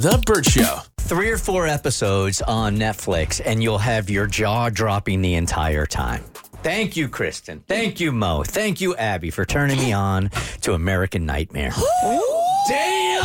The Bert Show. Three or four episodes on Netflix, and you'll have your jaw dropping the entire time. Thank you, Kristen. Thank you, Mo. Thank you, Abby, for turning me on to American Nightmare. Damn!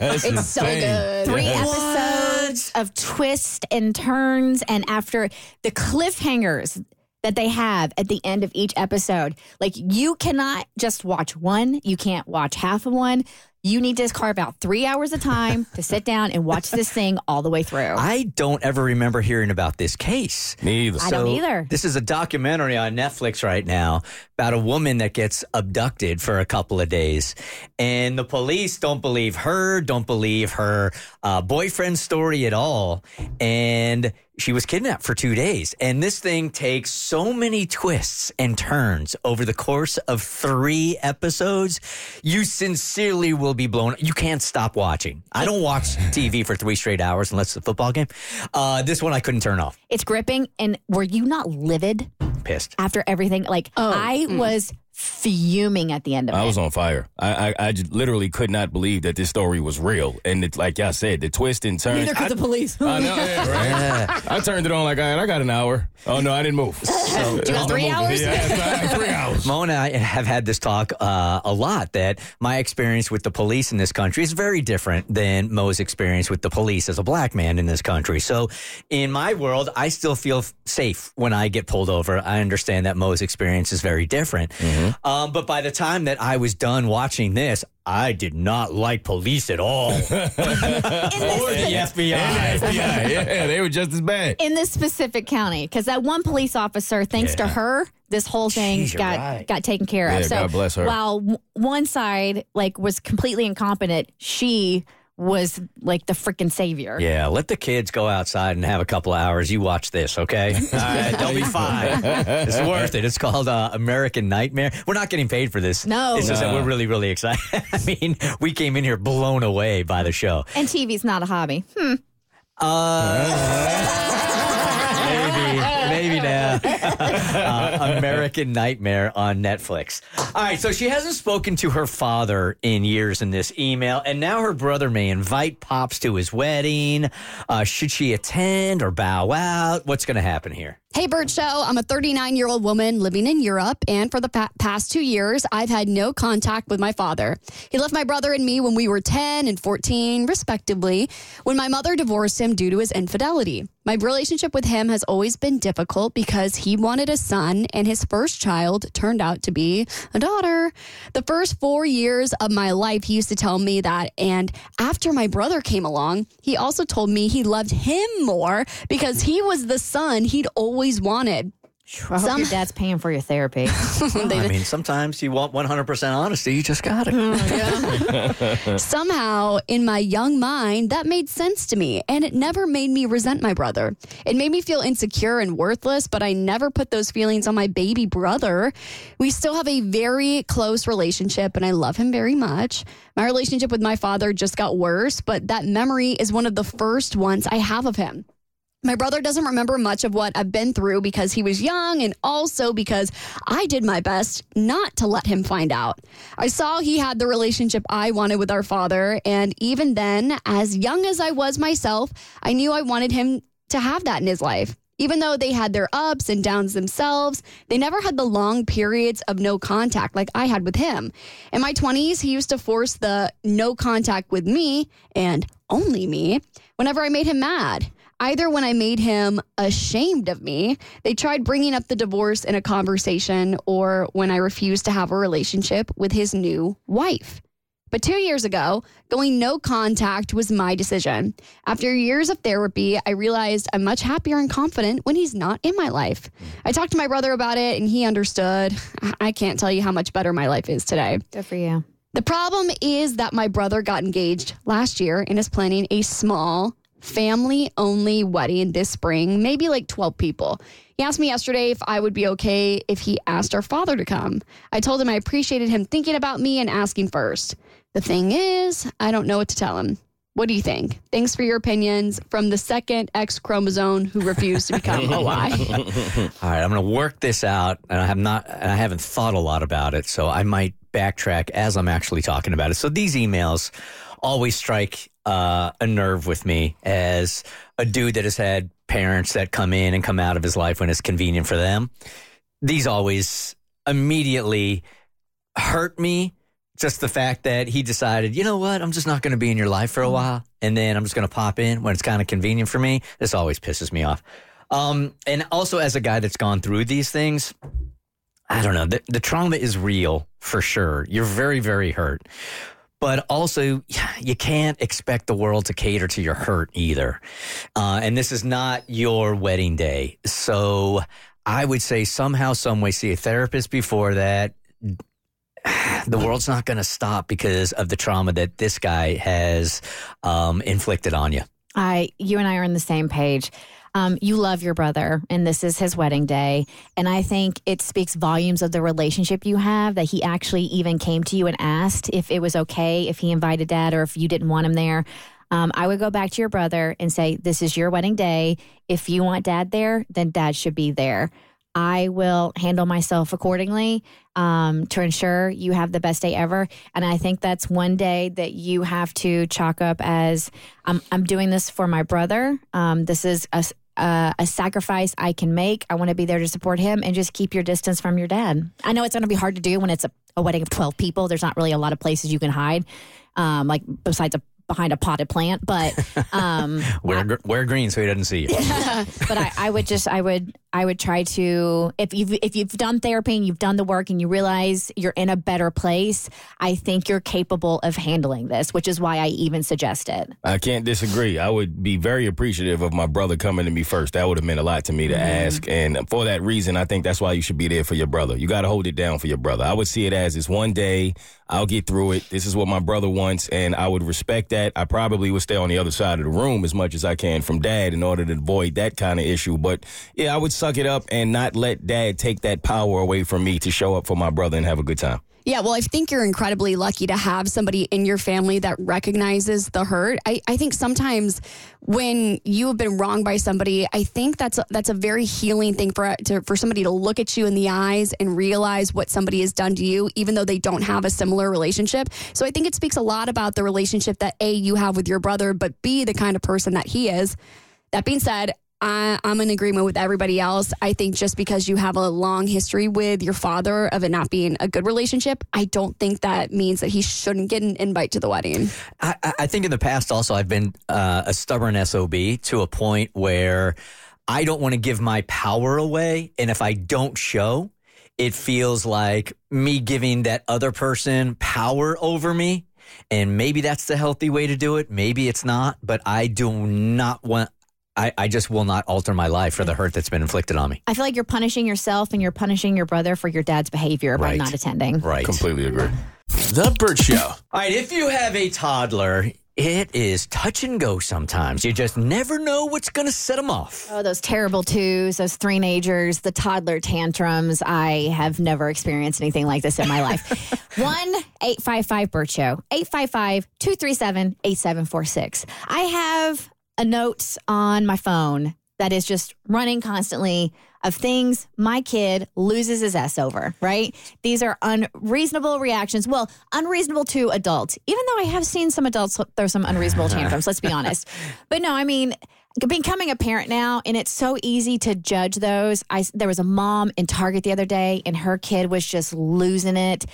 It's so good. Three episodes of twists and turns, and after the cliffhangers that they have at the end of each episode, like you cannot just watch one, you can't watch half of one. You need to carve out three hours of time to sit down and watch this thing all the way through. I don't ever remember hearing about this case. Me either. I don't either. This is a documentary on Netflix right now about a woman that gets abducted for a couple of days. And the police don't believe her, don't believe her uh, boyfriend's story at all. And she was kidnapped for two days. And this thing takes so many twists and turns over the course of three episodes. You sincerely will be blown. You can't stop watching. I don't watch TV for three straight hours unless it's a football game. Uh, this one I couldn't turn off. It's gripping. And were you not livid Pissed. after everything? Like, I was fuming at the end of I it. I was on fire. I, I I literally could not believe that this story was real. And it's like y'all said, the twist and turn. Neither could I- the police. I know, yeah, right? I turned it on like I, I got an hour. Oh no, I didn't move. So, you got three hours? Yeah, three hours. Mo and I have had this talk uh, a lot that my experience with the police in this country is very different than Mo's experience with the police as a black man in this country. So, in my world, I still feel safe when I get pulled over. I understand that Mo's experience is very different. Um, but by the time that I was done watching this, I did not like police at all. or the FBI. Yeah, yeah, they were just as bad. in this specific county because that one police officer, thanks to her, this whole thing Jeez, got right. got taken care of. Yeah, so God bless her. while w- one side like was completely incompetent, she was like the freaking savior. Yeah, let the kids go outside and have a couple of hours. You watch this, okay? All right, they'll be fine. It's worth it. It's called uh, American Nightmare. We're not getting paid for this. No. It's just that we're really, really excited. I mean, we came in here blown away by the show. And TV's not a hobby. Hmm. Maybe, maybe uh, American Nightmare on Netflix. All right, so she hasn't spoken to her father in years in this email, and now her brother may invite Pops to his wedding. Uh, should she attend or bow out? What's going to happen here? Hey, Bert Show. I'm a 39 year old woman living in Europe, and for the pa- past two years, I've had no contact with my father. He left my brother and me when we were 10 and 14, respectively, when my mother divorced him due to his infidelity. My relationship with him has always been difficult because he wanted a son, and his first child turned out to be a daughter. The first four years of my life, he used to tell me that. And after my brother came along, he also told me he loved him more because he was the son he'd always wanted. I hope Some- your dad's paying for your therapy. I mean, sometimes you want 100% honesty. You just got it. Oh, Somehow, in my young mind, that made sense to me, and it never made me resent my brother. It made me feel insecure and worthless, but I never put those feelings on my baby brother. We still have a very close relationship, and I love him very much. My relationship with my father just got worse, but that memory is one of the first ones I have of him. My brother doesn't remember much of what I've been through because he was young and also because I did my best not to let him find out. I saw he had the relationship I wanted with our father, and even then, as young as I was myself, I knew I wanted him to have that in his life. Even though they had their ups and downs themselves, they never had the long periods of no contact like I had with him. In my 20s, he used to force the no contact with me and only me whenever I made him mad. Either when I made him ashamed of me, they tried bringing up the divorce in a conversation, or when I refused to have a relationship with his new wife. But two years ago, going no contact was my decision. After years of therapy, I realized I'm much happier and confident when he's not in my life. I talked to my brother about it and he understood. I can't tell you how much better my life is today. Good for you. The problem is that my brother got engaged last year and is planning a small family only wedding this spring, maybe like 12 people. He asked me yesterday if I would be okay if he asked our father to come. I told him I appreciated him thinking about me and asking first. The thing is, I don't know what to tell him. What do you think? Thanks for your opinions from the second X chromosome who refused to become a Y. All right, I'm going to work this out, and I have not, and I haven't thought a lot about it, so I might backtrack as I'm actually talking about it. So these emails always strike uh, a nerve with me as a dude that has had parents that come in and come out of his life when it's convenient for them. These always immediately hurt me. Just the fact that he decided, you know what, I'm just not going to be in your life for a while, and then I'm just going to pop in when it's kind of convenient for me. This always pisses me off. Um, and also, as a guy that's gone through these things, I don't know. The, the trauma is real for sure. You're very, very hurt. But also, you can't expect the world to cater to your hurt either. Uh, and this is not your wedding day. So I would say somehow, some way, see a therapist before that. The world's not going to stop because of the trauma that this guy has um, inflicted on you. I, you and I are on the same page. Um, you love your brother, and this is his wedding day. And I think it speaks volumes of the relationship you have that he actually even came to you and asked if it was okay if he invited dad or if you didn't want him there. Um, I would go back to your brother and say, This is your wedding day. If you want dad there, then dad should be there. I will handle myself accordingly um, to ensure you have the best day ever. And I think that's one day that you have to chalk up as I'm, I'm doing this for my brother. Um, this is a, a, a sacrifice I can make. I want to be there to support him and just keep your distance from your dad. I know it's going to be hard to do when it's a, a, wedding of 12 people. There's not really a lot of places you can hide, um, like besides a behind a potted plant, but um, wear wear green so he doesn't see you. but I, I, would just I would I would try to if you've if you've done therapy and you've done the work and you realize you're in a better place, I think you're capable of handling this, which is why I even suggest it. I can't disagree. I would be very appreciative of my brother coming to me first. That would have meant a lot to me to mm-hmm. ask, and for that reason, I think that's why you should be there for your brother. You got to hold it down for your brother. I would see it as it's one day. I'll get through it. This is what my brother wants, and I would respect that. I probably would stay on the other side of the room as much as I can from dad in order to avoid that kind of issue. But yeah, I would suck it up and not let dad take that power away from me to show up for my brother and have a good time. Yeah, well, I think you're incredibly lucky to have somebody in your family that recognizes the hurt. I, I think sometimes when you have been wronged by somebody, I think that's a, that's a very healing thing for to, for somebody to look at you in the eyes and realize what somebody has done to you, even though they don't have a similar relationship. So I think it speaks a lot about the relationship that a you have with your brother, but b the kind of person that he is. That being said, I, am in agreement with everybody else. I think just because you have a long history with your father of it not being a good relationship, I don't think that means that he shouldn't get an invite to the wedding. I, I think in the past also I've been uh, a stubborn SOB to a point where I don't want to give my power away. And if I don't show, it feels like me giving that other person power over me. And maybe that's the healthy way to do it. Maybe it's not, but I do not want I, I just will not alter my life for the hurt that's been inflicted on me. I feel like you're punishing yourself and you're punishing your brother for your dad's behavior right. by not attending. Right. Completely agree. The Bert Show. All right. If you have a toddler, it is touch and go sometimes. You just never know what's going to set them off. Oh, those terrible twos, those three nagers, the toddler tantrums. I have never experienced anything like this in my life. 1 855 Bert Show, 855 237 8746. I have a note on my phone that is just running constantly of things my kid loses his S over, right? These are unreasonable reactions. Well, unreasonable to adults, even though I have seen some adults throw some unreasonable tantrums, let's be honest. But no, I mean, becoming a parent now and it's so easy to judge those i there was a mom in target the other day and her kid was just losing it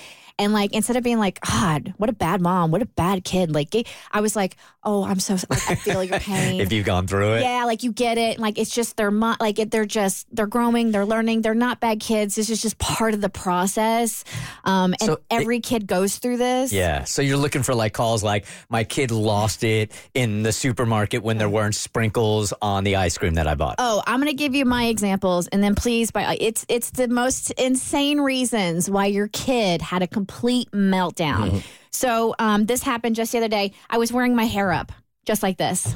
and like instead of being like, God, what a bad mom, what a bad kid, like I was like, oh, I'm so like, I feel your pain. if you've gone through it, yeah, like you get it. Like it's just their mo- like it, they're just they're growing, they're learning, they're not bad kids. This is just part of the process. Um, and so every it, kid goes through this. Yeah. So you're looking for like calls like my kid lost it in the supermarket when there weren't sprinkles on the ice cream that I bought. Oh, I'm gonna give you my examples, and then please, by it's it's the most insane reasons why your kid had a complete complete meltdown. Mm-hmm. So um, this happened just the other day. I was wearing my hair up, just like this.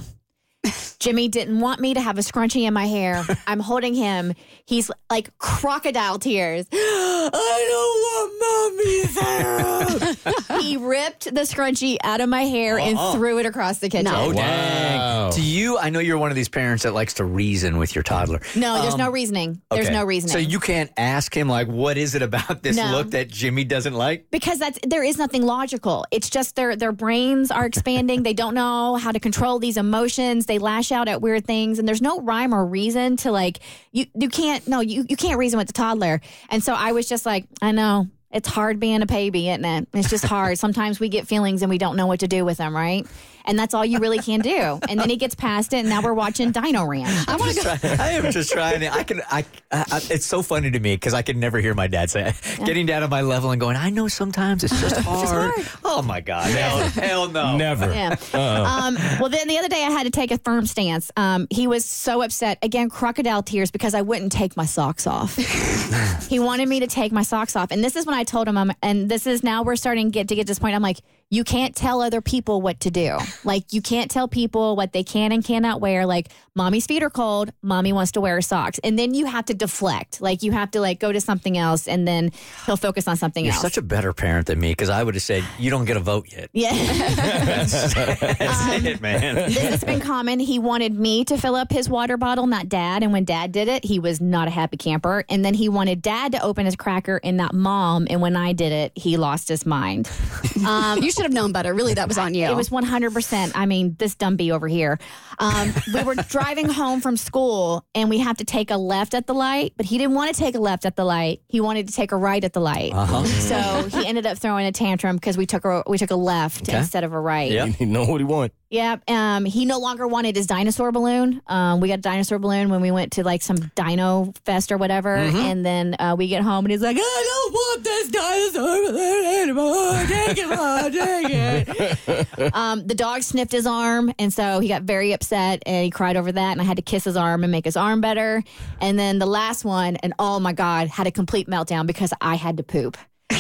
Jimmy didn't want me to have a scrunchie in my hair. I'm holding him. He's like crocodile tears. I don't want mommy's hair. he ripped the scrunchie out of my hair and threw it across the kitchen. Oh, No, dang. Wow. To you, I know you're one of these parents that likes to reason with your toddler. No, there's Um, no reasoning. There's okay. no reasoning. So you can't ask him, like, what is it about this No. look that Jimmy doesn't like? because that's there is nothing logical. It's just their their brains are expanding. they don't know how to control these emotions. They lash out at weird things, and there's no rhyme or reason to like you. You can't no you you can't reason with the toddler. And so I was just like, I know it's hard being a baby, isn't it? It's just hard. Sometimes we get feelings and we don't know what to do with them, right? And that's all you really can do. And then he gets past it, and now we're watching Dino Ranch. I want to go. I am just trying to. I can. I. I I- it's so funny to me because I can never hear my dad say, getting down to my level and going. I know sometimes it's just hard. Oh my god! Hell, hell no. Never. Yeah. Um, well, then the other day I had to take a firm stance. Um, he was so upset again, crocodile tears because I wouldn't take my socks off. he wanted me to take my socks off, and this is when I told him, I'm, and this is now we're starting to get to get to this point. I'm like, you can't tell other people what to do. Like you can't tell people what they can and cannot wear. Like mommy's feet are cold, mommy wants to wear socks, and then you have to deflect. Like you have to like go to something else, and then he'll focus on something You're else. such a better parent than me because I would have said you don't get a vote yet. yeah. That's, that's it, man. this has been common. He wanted me to fill up his water bottle, not dad. And when dad did it, he was not a happy camper. And then he wanted dad to open his cracker and not mom. And when I did it, he lost his mind. Um, You should have known better. Really, that was on you. it was 100%. I mean, this dumbie over here. Um, we were driving home from school and we have to take a left at the light, but he didn't want to take a left at the light. He wanted to take a right at the light. Uh-huh. So he ended up throwing a tantrum because we took a we took a left Okay. instead of a right. Yeah. You know what he want. Yeah. Um, he no longer wanted his dinosaur balloon. Um, we got a dinosaur balloon when we went to like some dino fest or whatever. And then uh, we get home and he's like, I don't want this dinosaur balloon anymore. Take it, Mom, take it. um, the dog sniffed his arm. And so he got very upset and he cried over that. And I had to kiss his arm and make his arm better. And then the last one, and oh my God, had a complete meltdown because I had to poop.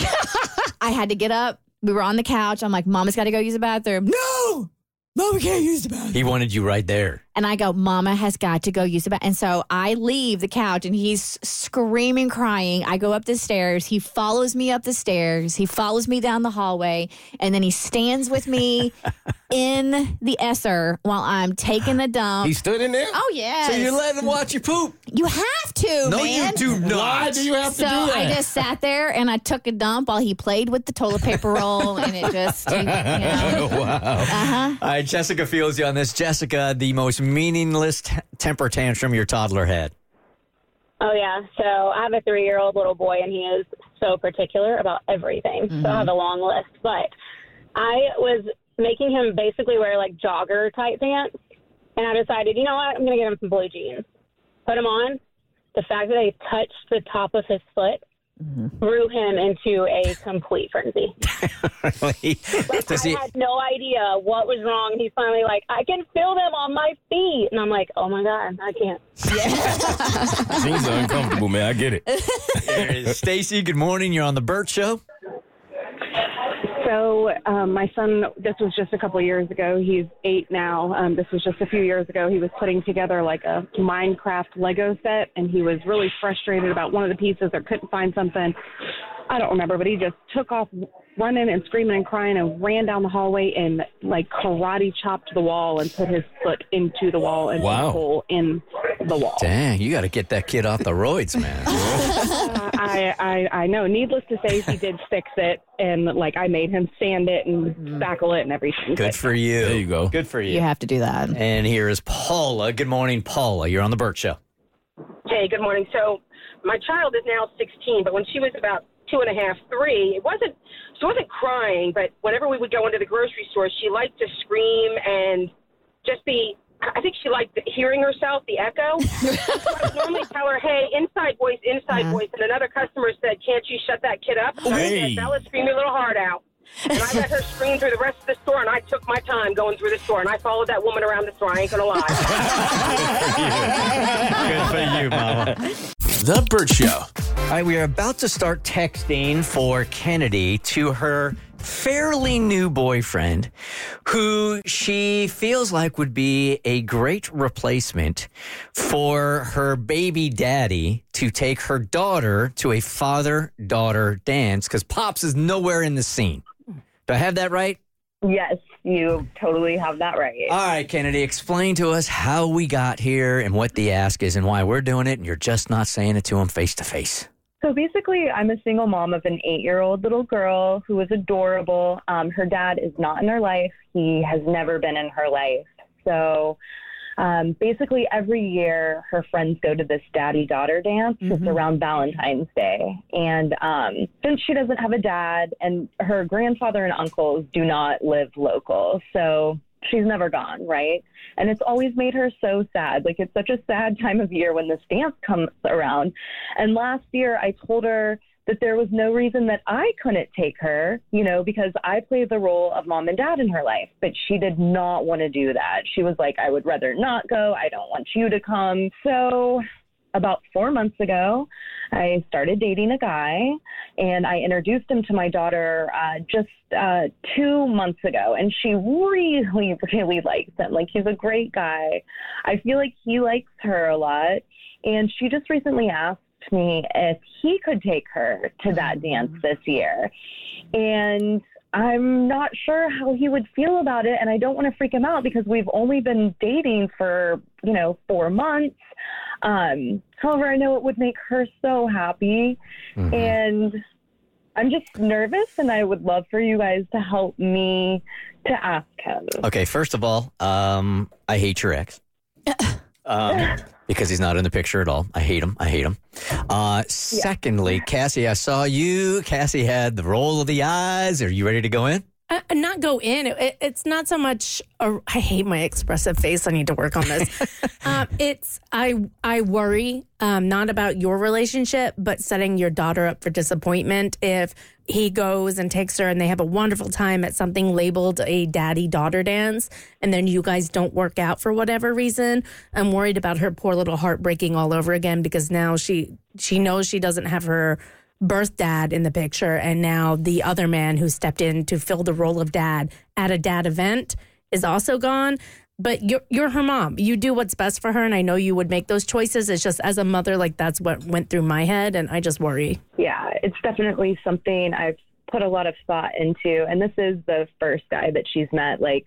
I had to get up. We were on the couch. I'm like, Mama's got to go use the bathroom. No, Mama can't use the bathroom. He wanted you right there. And I go, Mama has got to go use the bathroom. And so I leave the couch and he's screaming, crying. I go up the stairs. He follows me up the stairs. He follows me down the hallway. And then he stands with me in the Esser while I'm taking a dump. He stood in there. oh, yeah. So you let him watch you poop? you have to. No, man. you do not. Why do you have to do that? So I just sat there and I took a dump while he played with the toilet paper roll, and it just, you know. wow. Uh-huh. All right, Jessica feels you on this. Jessica, the most meaningless t- temper tantrum your toddler had. Oh yeah. So I have a three-year-old little boy, and he is so particular about everything. So I mm-hmm. have a long list. But I was making him basically wear like jogger type pants, and I decided, you know what, I'm gonna get him some blue jeans. Put them on. The fact that they touched the top of his foot Mm-hmm. threw him into a complete frenzy. Does he? I had no idea what was wrong. He's finally like, I can feel them on my feet, and I'm like, oh my god, I can't. Jeans are uncomfortable, man. I get it. Stacy, good morning. You're on the Bert Show. So um, my son, this was just a couple of years ago. He's eight now. Um, this was just a few years ago. He was putting together like a Minecraft Lego set, and he was really frustrated about one of the pieces or couldn't find something. I don't remember, but he just took off running and screaming and crying and ran down the hallway and like karate chopped the wall and put his foot into the wall and Wow. a hole in the wall. Dang, you got to get that kid off the roids, man. Uh, I, I I know. Needless to say, he did fix it, and like I made him sand it and spackle it and everything. Good for you. There you go. Good for you. You have to do that. And here is Paula. Good morning, Paula. You're on the Bert Show. Hey, good morning. So my child is now 16, but when she was about two and a half, three, it wasn't she wasn't crying, but whenever we would go into the grocery store, she liked to scream and just be. I think she liked hearing herself, the echo. so I would normally tell her, "Hey, inside voice, inside voice," and another customer said, "Can't you shut that kid up?" I Hey. said, Bella, scream your little heart out. And I let her scream through the rest of the store, and I took my time going through the store, and I followed that woman around the store. I ain't gonna lie. Good for you, Mama. The Bert Show. All right, we are about to start texting for Kennedy to her fairly new boyfriend who she feels like would be a great replacement for her baby daddy to take her daughter to a father daughter dance because Pops is nowhere in the scene. Do I have that right? Yes, you totally have that right. All right, Kennedy, explain to us how we got here and what the ask is and why we're doing it, and you're just not saying it to him face to face. So basically, I'm a single mom of an eight year old little girl who is adorable. Um, her dad is not in her life, he has never been in her life. So um, basically, every year her friends go to this daddy daughter dance. It's around Valentine's Day. And um, since she doesn't have a dad and her grandfather and uncles do not live local, so she's never gone, right? And it's always made her so sad. Like it's such a sad time of year when this dance comes around. And last year I told her that there was no reason that I couldn't take her, you know, because I play the role of mom and dad in her life. But she did not want to do that. She was like, I would rather not go. I don't want you to come. So about four months ago, I started dating a guy and I introduced him to my daughter uh, just uh, two months ago. And she really, really likes him. Like, he's a great guy. I feel like he likes her a lot. And she just recently asked me if he could take her to that dance this year. And I'm not sure how he would feel about it. And I don't want to freak him out because we've only been dating for, you know, four months. Um, however, I know it would make her so happy. And I'm just nervous, and I would love for you guys to help me to ask him. Okay, first of all, um, I hate your ex. Um, because he's not in the picture at all. I hate him. I hate him. Uh, Secondly, Cassie, I saw you. Cassie had the roll of the eyes. Are you ready to go in? Uh, not go in. It, it- it's not so much. A, I hate my expressive face. I need to work on this. um, it's I. I worry um, not about your relationship, but setting your daughter up for disappointment if he goes and takes her and they have a wonderful time at something labeled a daddy daughter dance, and then you guys don't work out for whatever reason. I'm worried about her poor little heart breaking all over again because now she she knows she doesn't have her birth dad in the picture and now the other man who stepped in to fill the role of dad at a dad event is also gone but you're you're her mom you do what's best for her and i know you would make those choices it's just as a mother like that's what went through my head and i just worry Yeah, it's definitely something I've put a lot of thought into. And this is the first guy that she's met. Like,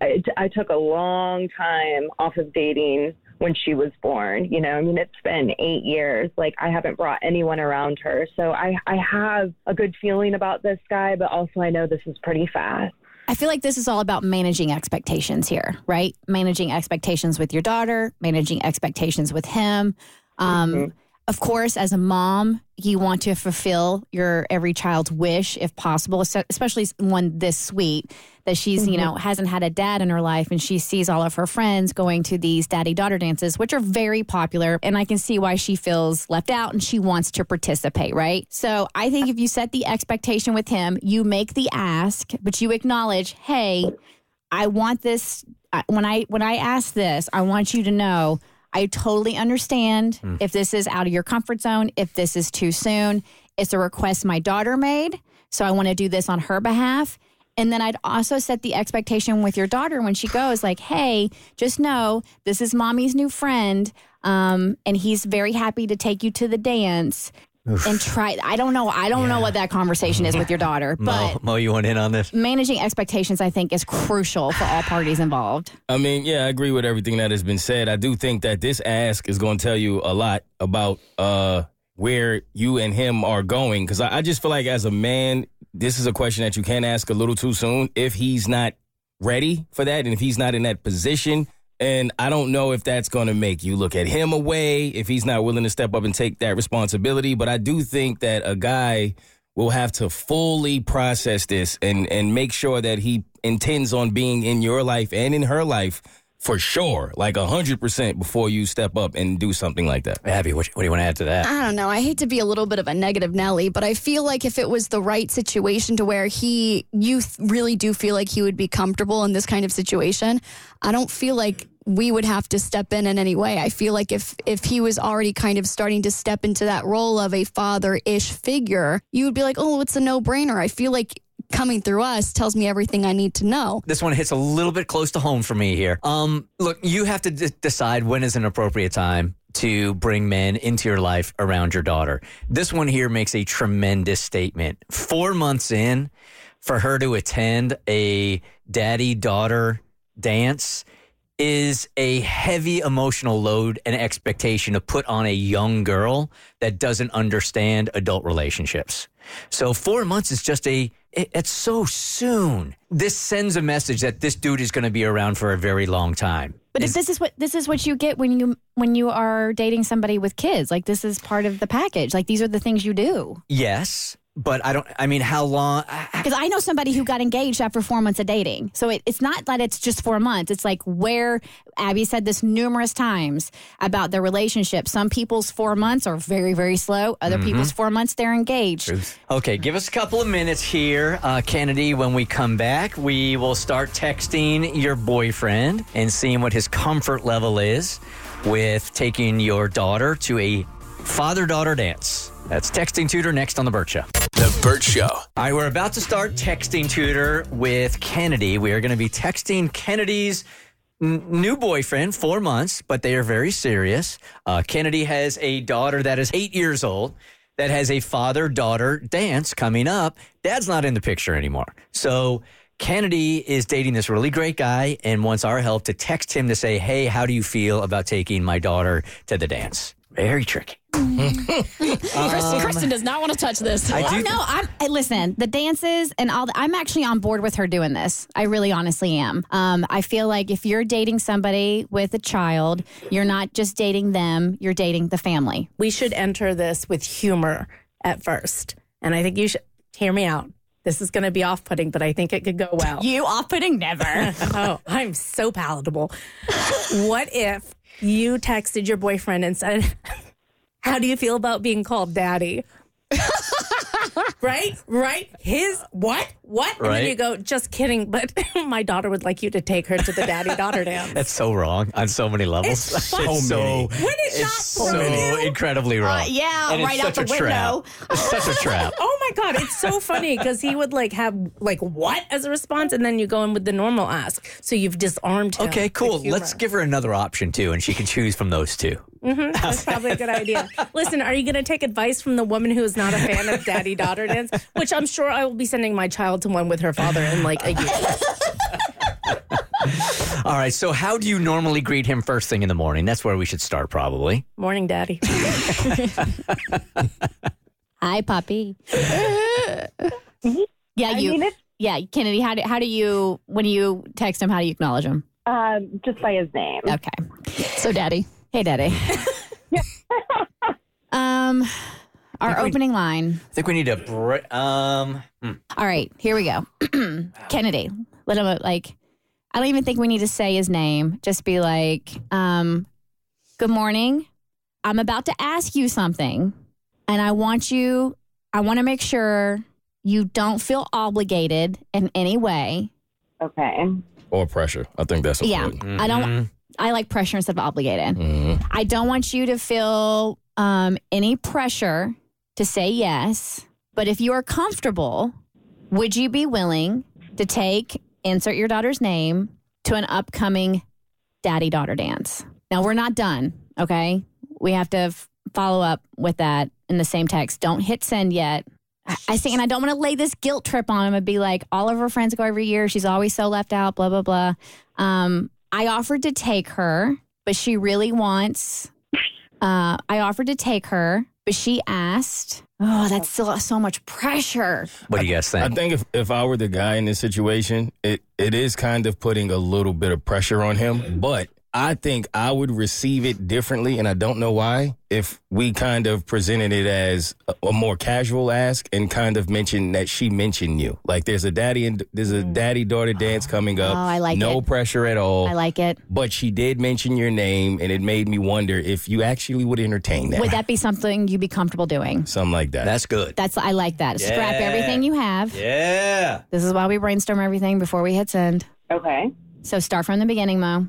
I, I took a long time off of dating when she was born. You know, I mean, it's been eight years. Like, I haven't brought anyone around her. So I, I have a good feeling about this guy, but also I know this is pretty fast. I feel like this is all about managing expectations here, right? Managing expectations with your daughter, managing expectations with him. Um, Of course, as a mom, you want to fulfill your every child's wish if possible, especially one this sweet that she's, you mm-hmm. know, hasn't had a dad in her life and she sees all of her friends going to these daddy daughter dances, which are very popular. And I can see why she feels left out and she wants to participate, right? So I think if you set the expectation with him, you make the ask, but you acknowledge, hey, I want this when I when I ask this, I want you to know I totally understand if this is out of your comfort zone, if this is too soon. It's a request my daughter made, so I want to do this on her behalf. And then I'd also set the expectation with your daughter when she goes, like, hey, just know this is mommy's new friend. Um, and he's very happy to take you to the dance and try. I don't know. I don't know what that conversation is with your daughter, but Mo, Mo, you want in on this? managing expectations, I think, is crucial for all parties involved. I mean, yeah, I agree with everything that has been said. I do think that this ask is going to tell you a lot about uh, where you and him are going. Because I, I just feel like as a man, this is a question that you can't ask a little too soon if he's not ready for that and if he's not in that position. And I don't know if that's going to make you look at him away if he's not willing to step up and take that responsibility. But I do think that a guy will have to fully process this and and make sure that he intends on being in your life and in her life for sure, like a hundred percent before you step up and do something like that. Abby, what, what do you want to add to that? I don't know. I hate to be a little bit of a negative Nelly, but I feel like if it was the right situation to where he, you th- really do feel like he would be comfortable in this kind of situation, I don't feel like we would have to step in in any way. I feel like if if he was already kind of starting to step into that role of a father-ish figure, you would be like, "Oh, it's a no-brainer." I feel like coming through us tells me everything I need to know. This one hits a little bit close to home for me here. Um, look, you have to d- decide when is an appropriate time to bring men into your life around your daughter. This one here makes a tremendous statement. Four months in, for her to attend a daddy daughter dance is a heavy emotional load and expectation to put on a young girl that doesn't understand adult relationships. So four months is just a, it, it's so soon. This sends a message that this dude is going to be around for a very long time. But this is what this is what you get when you when you are dating somebody with kids. Like this is part of the package. Like these are the things you do. Yes, but I don't, I mean, how long? Because I know somebody who got engaged after four months of dating. So it, it's not that it's just four months. It's like where Abby said this numerous times about the relationship. Some people's four months are very, very slow. Other Mhm. people's four months, they're engaged. Okay, give us a couple of minutes here, uh, Kennedy. When we come back, we will start texting your boyfriend and seeing what his comfort level is with taking your daughter to a father daughter dance. That's Texting Tutor next on The Bert Show. The Bert Show. All right, we're about to start Texting Tutor with Kennedy. We are going to be texting Kennedy's n- new boyfriend, four months, but they are very serious. Uh, Kennedy has a daughter that is eight years old that has a father daughter dance coming up. Dad's not in the picture anymore. So Kennedy is dating this really great guy and wants our help to text him to say, Hey, how do you feel about taking my daughter to the dance? Very tricky. Kristen, Kristen does not want to touch this. I Well, do- no, I'm I- listen. The dances and all. The, I'm actually on board with her doing this. I really, honestly am. Um, I feel like if you're dating somebody with a child, you're not just dating them. You're dating the family. We should enter this with humor at first. And I think you should hear me out. This is going to be off putting, but I think it could go well. You off-putting? Never. oh, I'm so palatable. what if you texted your boyfriend and said, How do you feel about being called daddy? right? Right? His what? What? And then you go, just kidding, but my daughter would like you to take her to the daddy daughter dance. That's so wrong on so many levels. It's fun. so many. When it's not so for you. incredibly wrong. Uh, yeah, And it's right out such the a trap. window. It's such a trap. Oh my god, it's so funny because he would like have like what as a response, and then you go in with the normal ask. So you've disarmed him. Okay, cool. Let's give her another option too, and she can choose from those two. Mhm, That's probably a good idea. Listen, are you going to take advice from the woman who is not a fan of daddy daughter dance? Which I'm sure I will be sending my child to one with her father in like a year. All right. So, how do you normally greet him first thing in the morning? That's where we should start, probably. Morning, daddy. Hi, puppy. yeah, you. mean, yeah, Kennedy. How do how do you when you text him? How do you acknowledge him? Um, just by his name. Okay. So, Daddy. Hey, Daddy. um, our think we- opening line. I think we need to. Br- um. hmm. All right, here we go. Kennedy. Let him like. I don't even think we need to say his name. Just be like, um, "Good morning. I'm about to ask you something, and I want you. I want to make sure you don't feel obligated in any way. Okay. Or pressure. I think that's Yeah, important. I don't. I like pressure instead of obligated. Mhm. I don't want you to feel um, any pressure to say yes. But if you are comfortable, would you be willing to take, insert your daughter's name, to an upcoming daddy daughter dance? Now, we're not done, okay? We have to f- follow up with that in the same text. Don't hit send yet. I- I think, and I don't want to lay this guilt trip on him and be like, all of her friends go every year. She's always so left out, blah, blah, blah. Um, I offered to take her, but she really wants. Uh, I offered to take her, but she asked. Oh, that's still so much pressure. What do you guys think? I think? think if, if I were the guy in this situation, it, it is kind of putting a little bit of pressure on him, but I think I would receive it differently, and I don't know why. If we kind of presented it as a, a more casual ask and kind of mentioned that she mentioned you, like there's a daddy and there's a mm. daddy daughter dance oh. coming up. Oh, I like no it. pressure at all. I like it. but she did mention your name, and it made me wonder if you actually would entertain that, Would that be something you'd be comfortable doing? something like that. That's good. That's I like that. Scrap everything you have. Yeah. This is why we brainstorm everything before we hit send. Okay. So start from the beginning, Mo.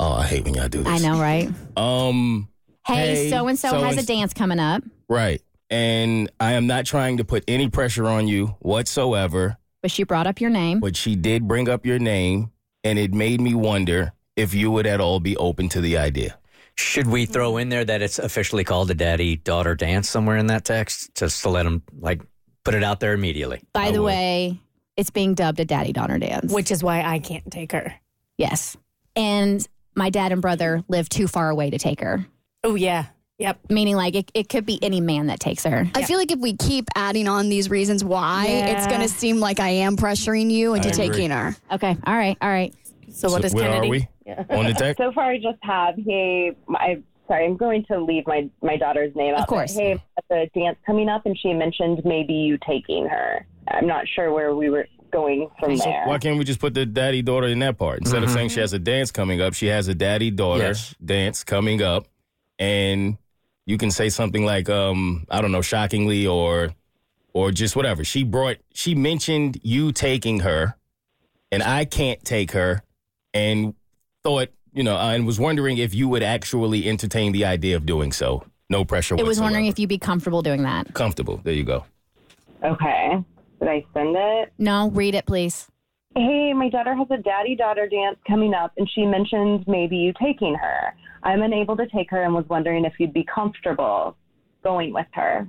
Oh, I hate when y'all do this. I know, right? Um. Hey, Hey, so and so has a dance coming up. Right. And I am not trying to put any pressure on you whatsoever. but she brought up your name. but she did bring up your name, and it made me wonder if you would at all be open to the idea. Should we throw in there that it's officially called a daddy daughter dance somewhere in that text, just to let them like put it out there immediately? By I the would. way, it's being dubbed a daddy daughter dance. Which is why I can't take her. yes. And my dad and brother live too far away to take her, Oh, yeah. Yep. meaning like it, it could be any man that takes her. I feel like if we keep adding on these reasons why, it's Yeah. going to seem like I am pressuring you into I agree. taking her. Okay. All right. All right. So what does where Kennedy? are we on the text? So far, I just have. Hey, I'm sorry, I'm going to leave my my daughter's name out. Of course. Hey, at the dance coming up, and she mentioned maybe you taking her. I'm not sure where we were going from there. Why can't we just put the daddy daughter in that part instead of saying she has a dance coming up? She has a daddy daughter Yes. dance coming up, and you can say something like, um, I don't know, shockingly or or just whatever. She brought, she mentioned you taking her, and I can't take her, and thought, you know, and was wondering if you would actually entertain the idea of doing so. No pressure. It was wondering if you'd be comfortable doing that. comfortable. There you go. Okay. Did I send it? No, read it, please. Hey, my daughter has a daddy daughter dance coming up, and she mentioned maybe you taking her. I'm unable to take her and was wondering if you'd be comfortable going with her.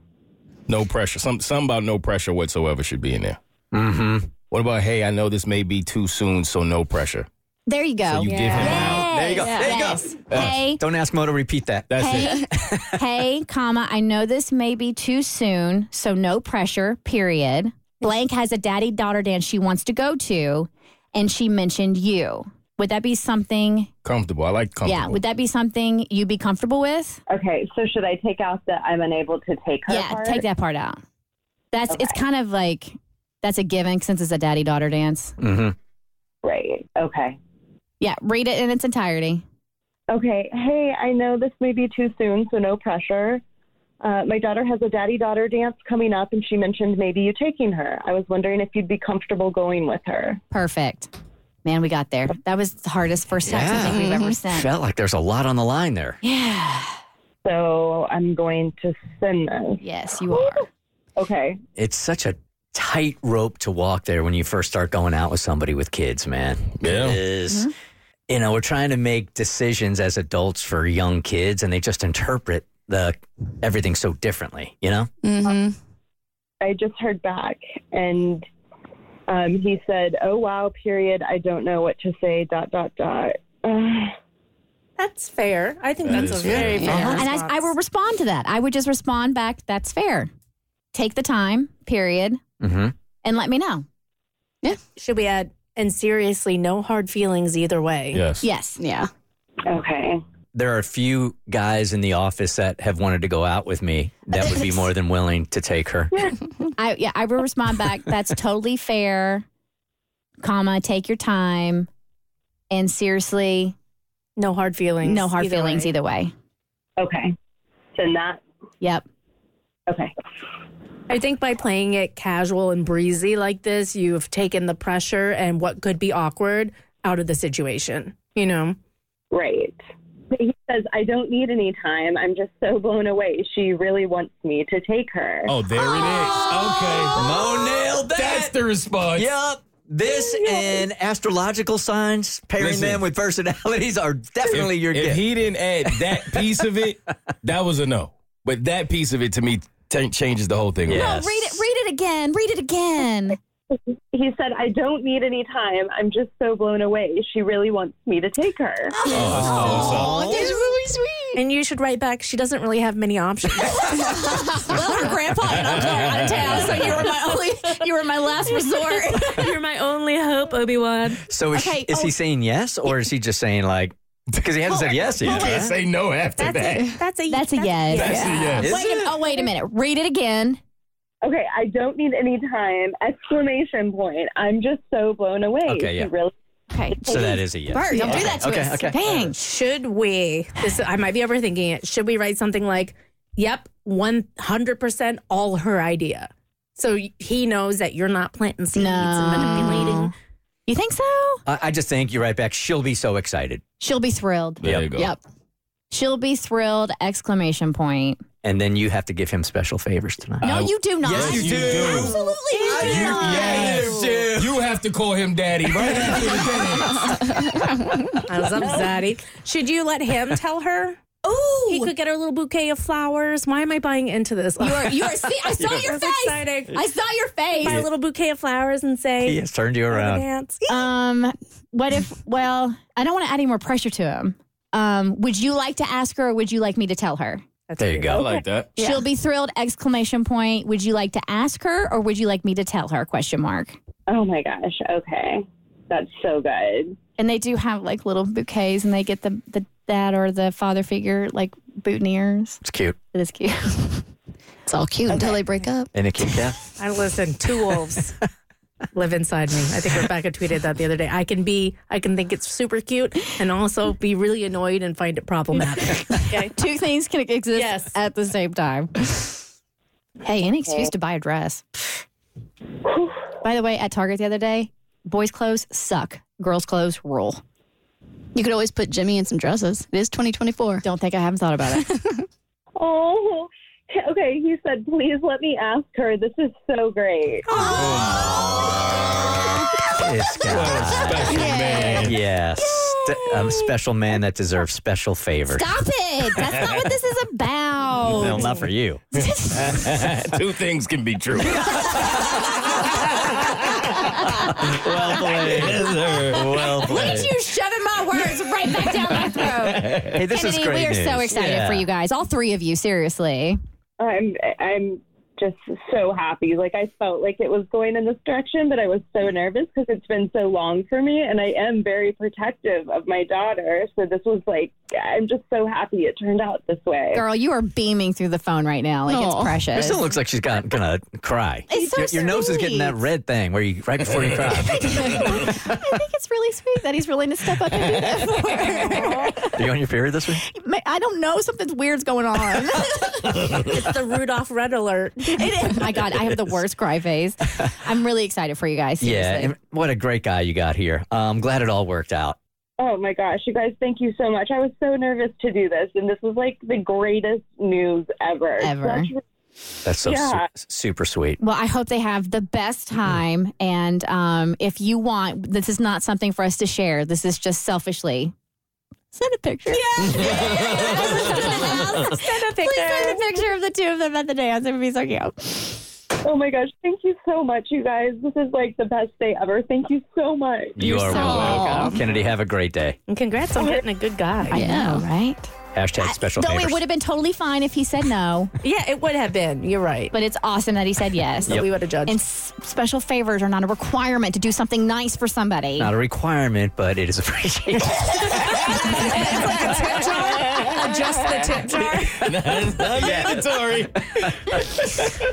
No pressure. Some something about no pressure whatsoever should be in there. Mm-hmm. What about hey, I know this may be too soon, so no pressure. There you go. So you give him out. There you go. There you Yes. go. Hey, Don't ask Mo to repeat that. That's hey, it. hey, comma, I know this may be too soon, so no pressure, period. Blank has a daddy daughter dance she wants to go to, and she mentioned you. Would that be something? Comfortable. I like comfortable. Yeah, would that be something you'd be comfortable with? Okay, so should I take out that I'm unable to take her? yeah, part? take that part out. That's it's kind of like that's a given since it's a daddy daughter dance. Mm-hmm. Right. Okay. Yeah, read it in its entirety. Okay. Hey, I know this may be too soon, so no pressure. Uh, my daughter has a daddy daughter dance coming up, and she mentioned maybe you taking her. I was wondering if you'd be comfortable going with her. Perfect. Man, we got there. That was the hardest first text I think we've ever sent. Felt like there's a lot on the line there. Yeah. So I'm going to send this. Yes, you are. Okay. It's such a tight rope to walk there when you first start going out with somebody with kids, man. Yeah. It is. You know, we're trying to make decisions as adults for young kids, and they just interpret the everything so differently. You know. Mm-hmm. I just heard back, and um, he said, "Oh wow, period. I don't know what to say." Dot dot dot. Uh, That's fair. I think That that's a is fair. very fair. And I, response. I will respond to that. I would just respond back, that's fair. Take the time, period, Mm-hmm. and let me know. Yeah. Should we add? And seriously, no hard feelings either way. Yes. Yes. Yeah. okay. There are a few guys in the office that have wanted to go out with me that would be more than willing to take her. I yeah, I will respond back, that's totally fair, comma, take your time. And seriously, No hard feelings. no hard either feelings way. either way. Okay. Send that. Yep. Okay. I think by playing it casual and breezy like this, you've taken the pressure and what could be awkward out of the situation. You know, Right. He says, I don't need any time. I'm just so blown away. She really wants me to take her. Oh, there it is. Okay. Mo nailed that. That's the response. Yep. This and astrological signs, pairing Listen. them with personalities are definitely If, your if gift. he didn't add that piece of it, that was a no. But that piece of it to me t- changes the whole thing. Yeah. around. No, read it read it again. Read it again. He said, I don't need any time. I'm just so blown away. She really wants me to take her. Oh, that's awesome. That's really sweet. and you should write back. She doesn't really have many options. well, her grandpa and uncle are out of town, so you were my only you were my last resort. You're my only hope, Obi Wan. So is, Okay, is oh. he saying yes, or is he just saying like? Because he hasn't said yes You yet. can't say no after That's that. a that's a That's a yes. That's a yes. Is Wait oh, wait a minute. Read it again. Okay, I don't need any time. Exclamation point. I'm just so blown away. Okay, yeah. She really Okay. So that is a yes. Bert, don't do that to okay, us. okay. Dang. Should we? This I might be overthinking it. Should we write something like, "Yep, one hundred percent, all her idea," so he knows that you're not planting seeds and manipulating. You think so? I, I just think you're right back. She'll be so excited. She'll be thrilled. There you go. Yep. She'll be thrilled! Exclamation point. And then you have to give him special favors tonight. No, you do not. Yes, you do. Absolutely, you do You, not. yes. You have to call him daddy right after the dance. I was up, Zaddy. Should you let him tell her? Oh, He could get her a little bouquet of flowers. Why am I buying into this? you are. You are. See, I saw your face. exciting. I saw your face. Buy a little bouquet of flowers and say, He has turned you around. dance. Um, what if? Well, I don't want to add any more pressure to him. Um, would you like to ask her, or would you like me to tell her? There you go. I go. like that. She'll be thrilled! Exclamation point. Would you like to ask her, or would you like me to tell her? Question mark. Oh my gosh. Okay. That's so good. And they do have like little bouquets, and they get the the dad or the father figure like boutonnieres. It's cute. It is cute. It's all cute until they break up. And a Kit Kat. I listen. Two wolves live inside me. I think Rebecca tweeted that the other day. I can be, I can think it's super cute, and also be really annoyed and find it problematic. Okay. Two things can exist Yes. at the same time. Hey, any excuse to buy a dress. By the way, at Target the other day, boys' clothes suck. Girls' clothes rule. You could always put Jimmy in some dresses. It is 2024. Don't think I haven't thought about it. Oh, okay. He said, please let me ask her. This is so great. Oh, this guy. Special man. Yes. I'm um, a special man that deserves special favors. Stop it! That's not what this is about. No, not for you. Two things can be true. Well played. Well Look played. at you shoving my words right back down my throat. Hey, this is Kennedy, great we are so news. excited Yeah. for you guys, all three of you. Seriously. I'm I'm just so happy. Like I felt like it was going in this direction, but I was so nervous because it's been so long for me, and I am very protective of my daughter. So this was like I'm just so happy it turned out this way. Girl, you are beaming through the phone right now. Like it's oh. precious. It still looks like she's got, gonna cry. It's so your, your nose is getting that red thing where you right before you cry. I think it's really sweet that he's willing to step up and do that for her. Are you on your period this week? I don't know. Something's weird's going on. it's the Rudolph Red Alert. It is. My God, I have the worst cry face. I'm really excited for you guys. Yeah. Seriously. and what a great guy you got here. I'm glad it all worked out. Oh my gosh, you guys, thank you so much. I was so nervous to do this, and this was like the greatest news ever. Ever. Such- That's so Yeah. su- super sweet. Well, I hope they have the best time. And um, if you want, this is not something for us to share. This is just selfishly. Send a picture. Yeah. Send a picture. Please send a picture. picture of the two of them at the dance. It would be so cute. Oh my gosh, thank you so much, you guys. This is like the best day ever. Thank you so much. You are so welcome. Kennedy, have a great day. And congrats on getting a good guy. I know, right? Hashtag special Though favors. it would have been totally fine if he said no, Yeah, it would have been. You're right. but it's awesome that he said yes. But we would have judged. And s- special favors are not a requirement to do something nice for somebody. Not a requirement, but it is appreciated. Adjust the tip jar. Mandatory.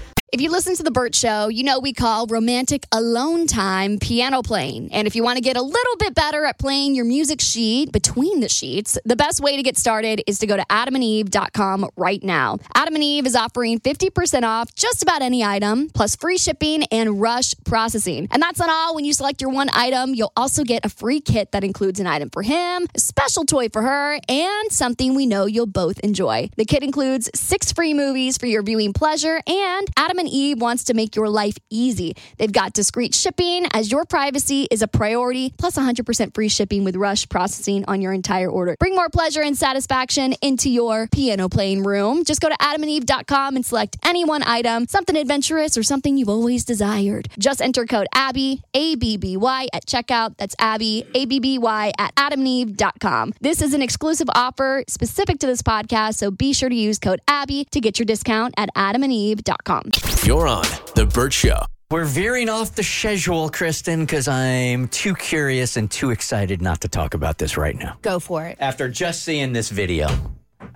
If you listen to The Bert Show, you know we call romantic alone time piano playing. And if you want to get a little bit better at playing your music sheet between the sheets, the best way to get started is to go to adamandeve.com right now. Adam and Eve is offering 50% off just about any item, plus free shipping and rush processing. And that's not all. When you select your one item, you'll also get a free kit that includes an item for him, a special toy for her, and something we know you'll both enjoy. The kit includes six free movies for your viewing pleasure, and Adam and Eve wants to make your life easy. They've got discreet shipping as your privacy is a priority, plus 100% free shipping with rush processing on your entire order. Bring more pleasure and satisfaction into your piano playing room. Just go to adamandeve.com and select any one item, something adventurous or something you've always desired. Just enter code ABBY, A B B Y at checkout. That's Abby, A B B Y at adamandeve.com. This is an exclusive offer specific to this podcast, so be sure to use code ABBY to get your discount at adamandeve.com. You're on The Bert Show. We're veering off the schedule, Kristen, because I'm too curious and too excited not to talk about this right now. Go for it. After just seeing this video,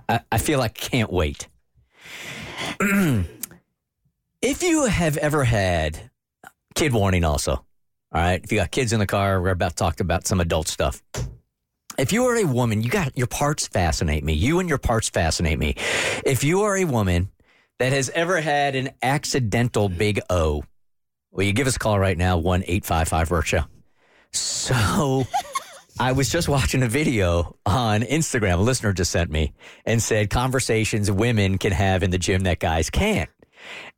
I, I feel like I can't wait. if you have ever had kid warning, also, all right, if you got kids in the car, we're about to talk about some adult stuff. If you are a woman, you got your parts fascinate me. You and your parts fascinate me. If you are a woman that has ever had an accidental big O, will you give us a call right now? One eight five five Show. So I was just watching a video on Instagram. A listener just sent me and said conversations women can have in the gym that guys can't.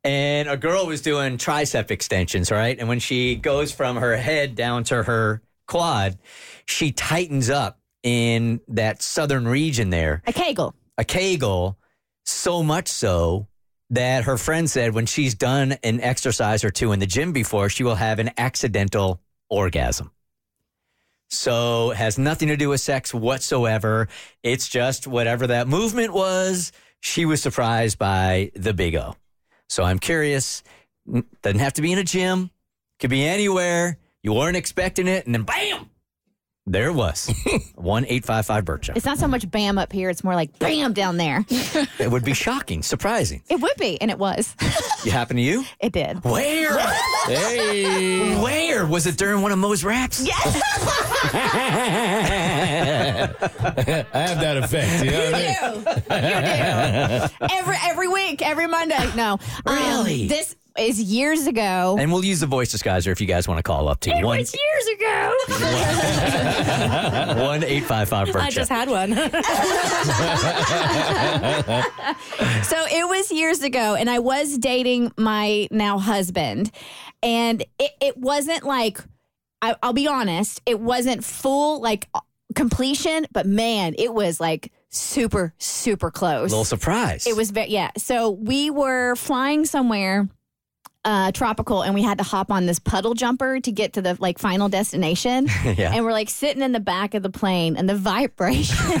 And a girl was doing tricep extensions, right? And when she goes from her head down to her quad, she tightens up in that southern region there, A kegel. a kegel, so much so that her friend said when she's done an exercise or two in the gym before, she will have an accidental orgasm. So it has nothing to do with sex whatsoever. It's just whatever that movement was, she was surprised by the big O. So I'm curious, doesn't have to be in a gym, could be anywhere. You weren't expecting it, and then bam, there it was. One eight five five Birch. It's not so much bam up here, it's more like bam down there. It would be shocking, surprising. it would be, and it was. You happen to you? it did. Where? Hey. Where was it during one of Mo's raps? Yes. I have that effect. You know what I mean? you do. Every every week, every Monday. No. Um, Really? this is years ago. And we'll use the voice disguiser if you guys want to call up to it one was years ago. one eight five five I just had one. so it was years ago, and I was dating my now husband, and it, it wasn't like I, I'll be honest, it wasn't full like completion, but man, it was like super super close. little surprise. It was very yeah. So we were flying somewhere uh tropical and we had to hop on this puddle jumper to get to the like final destination. Yeah. And we're like sitting in the back of the plane and the vibration.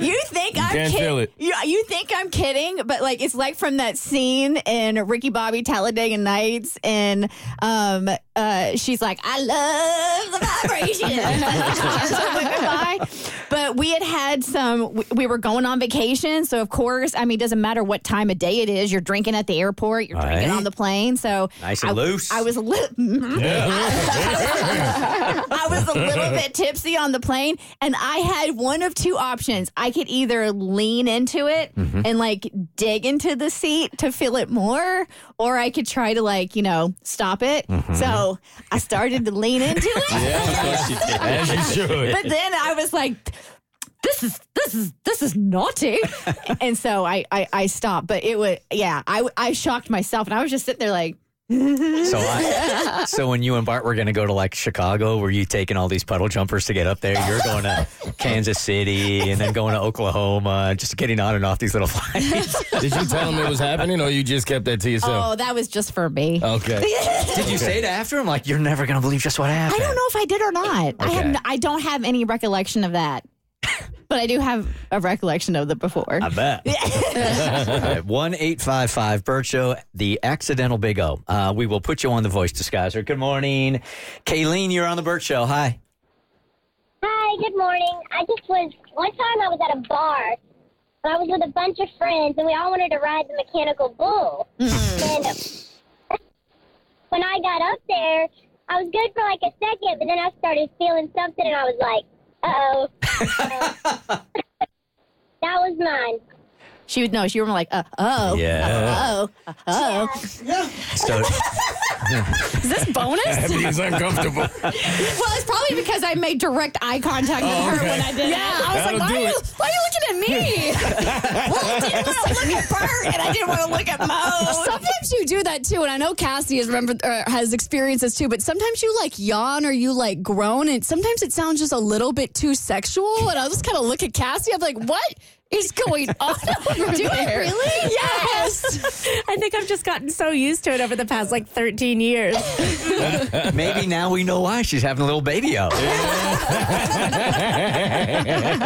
you think I'm can't kid- feel it. You, you think I'm kidding, but like it's like from that scene in Ricky Bobby Talladega Nights and um uh she's like, I love the vibration. The cars are whipping by. But we had had some, we- we were going on vacation. So, of course, I mean, it doesn't matter what time of day it is. You're drinking at the airport, you're drinking Right. on the plane. So, Nice and I, loose. I was a little, I was a little bit tipsy on the plane, and I had one of two options. I could either lean into it Mm-hmm. and like dig into the seat to feel it more, or I could try to like, you know, stop it. Mm-hmm. So I started to lean into it. As you should. But then I was like, this is this is this is naughty, and so I, I I stopped. But it was yeah, I I shocked myself, and I was just sitting there like. so, I, so when you and Bart were going to go to like Chicago, were you taking all these puddle jumpers to get up there? You're going to Kansas City and then going to Oklahoma, just getting on and off these little flights. Did you tell him it was happening, or you just kept that to yourself? Oh, that was just for me. Okay. Did you say it after him? Like, you're never going to believe just what happened. I don't know if I did or not. I have n- I don't have any recollection of that. but I do have a recollection of the before. I bet. All right, one eight five five Bert Show, the accidental big O. Uh, we will put you on the voice disguiser. Good morning, Kayleen. You're on the Bert Show. Hi. Hi, good morning. I just was one time I was at a bar. And I was with a bunch of friends, and we all wanted to ride the mechanical bull. And when I got up there, I was good for like a second, but then I started feeling something, and I was like, "Uh oh." that was mine. She would know. She would be like, uh, oh, uh, Yeah. oh, uh, oh. So, Is this bonus? Everything's uncomfortable. well, it's probably because I made direct eye contact with oh, her when I did Yeah. I was That'll like, why are, you, it. why are you looking at me? well, I didn't want to look at Bert and I didn't want to look at Mo. Sometimes you do that too, and I know Cassie has remembered or uh, has experienced this too. But sometimes you like yawn or you like groan, and sometimes it sounds just a little bit too sexual. And I'll just kind of look at Cassie. I'm like, "What is going on over Do I there?" really? Yes. I think I've just gotten so used to it over the past like 13 years. maybe now we know why she's having a little baby out. All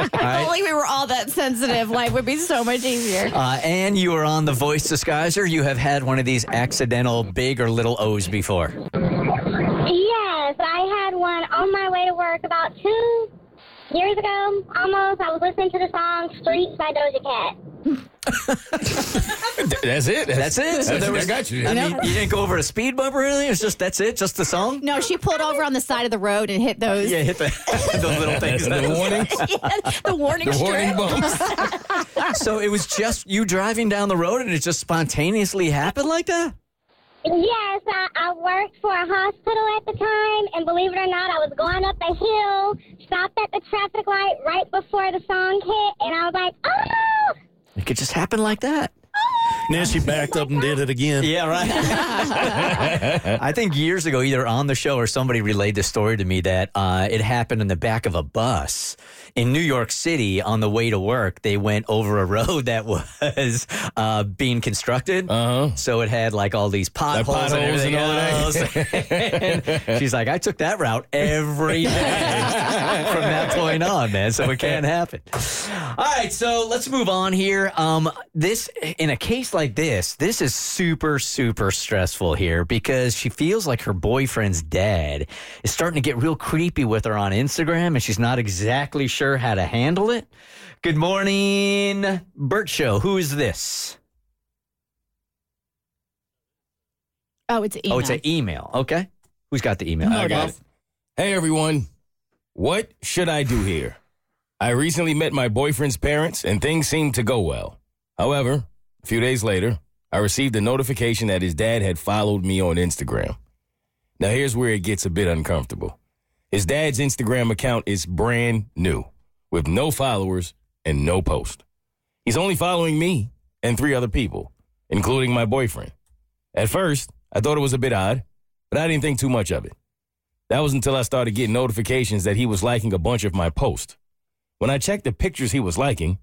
If right. only we were all that sensitive, life would be so much easier. Uh, and you are on the voice disguiser. You have had one of these accidental big or little O's before. Yes, I had one on my way to work about two years ago, almost. I was listening to the song "Streets" by Doja Cat. That's it. That's it. So That's, there was, I got you. I mean, you didn't go over a speed bump or anything. It's just that's it. Just the song. No, she pulled over on the side of the road and hit those. Yeah, hit the those little things. the warning. the warning The strip. warning bumps. So it was just you driving down the road, and it just spontaneously happened like that. Yes, I, I worked for a hospital at the time, and believe it or not, I was going up a hill, stopped at the traffic light right before the song hit, and I was like, oh! It could just happen like that. Then she backed up and did it again. Yeah, right. I think years ago, either on the show or somebody relayed the story to me that uh, it happened in the back of a bus in New York City on the way to work. They went over a road that was uh, being constructed, uh-huh. so it had like all these potholes, potholes and everything and all else. And she's like, I took that route every day from that point on, man. So it can't happen. All right, so let's move on here. Um, this in a case like this, this is super, super stressful here because she feels like her boyfriend's dad is starting to get real creepy with her on Instagram, and she's not exactly sure how to handle it. Good morning, Bert Show. Who is this? Oh, it's an email. Oh, it's an email. Okay, who's got the email? I got it. Hey, everyone. What should I do here? I recently met my boyfriend's parents and things seemed to go well. However, a few days later, I received a notification that his dad had followed me on Instagram. Now, here's where it gets a bit uncomfortable. His dad's Instagram account is brand new, with no followers and no post. He's only following me and three other people, including my boyfriend. At first, I thought it was a bit odd, but I didn't think too much of it. That was until I started getting notifications that he was liking a bunch of my posts. When I checked the pictures he was liking,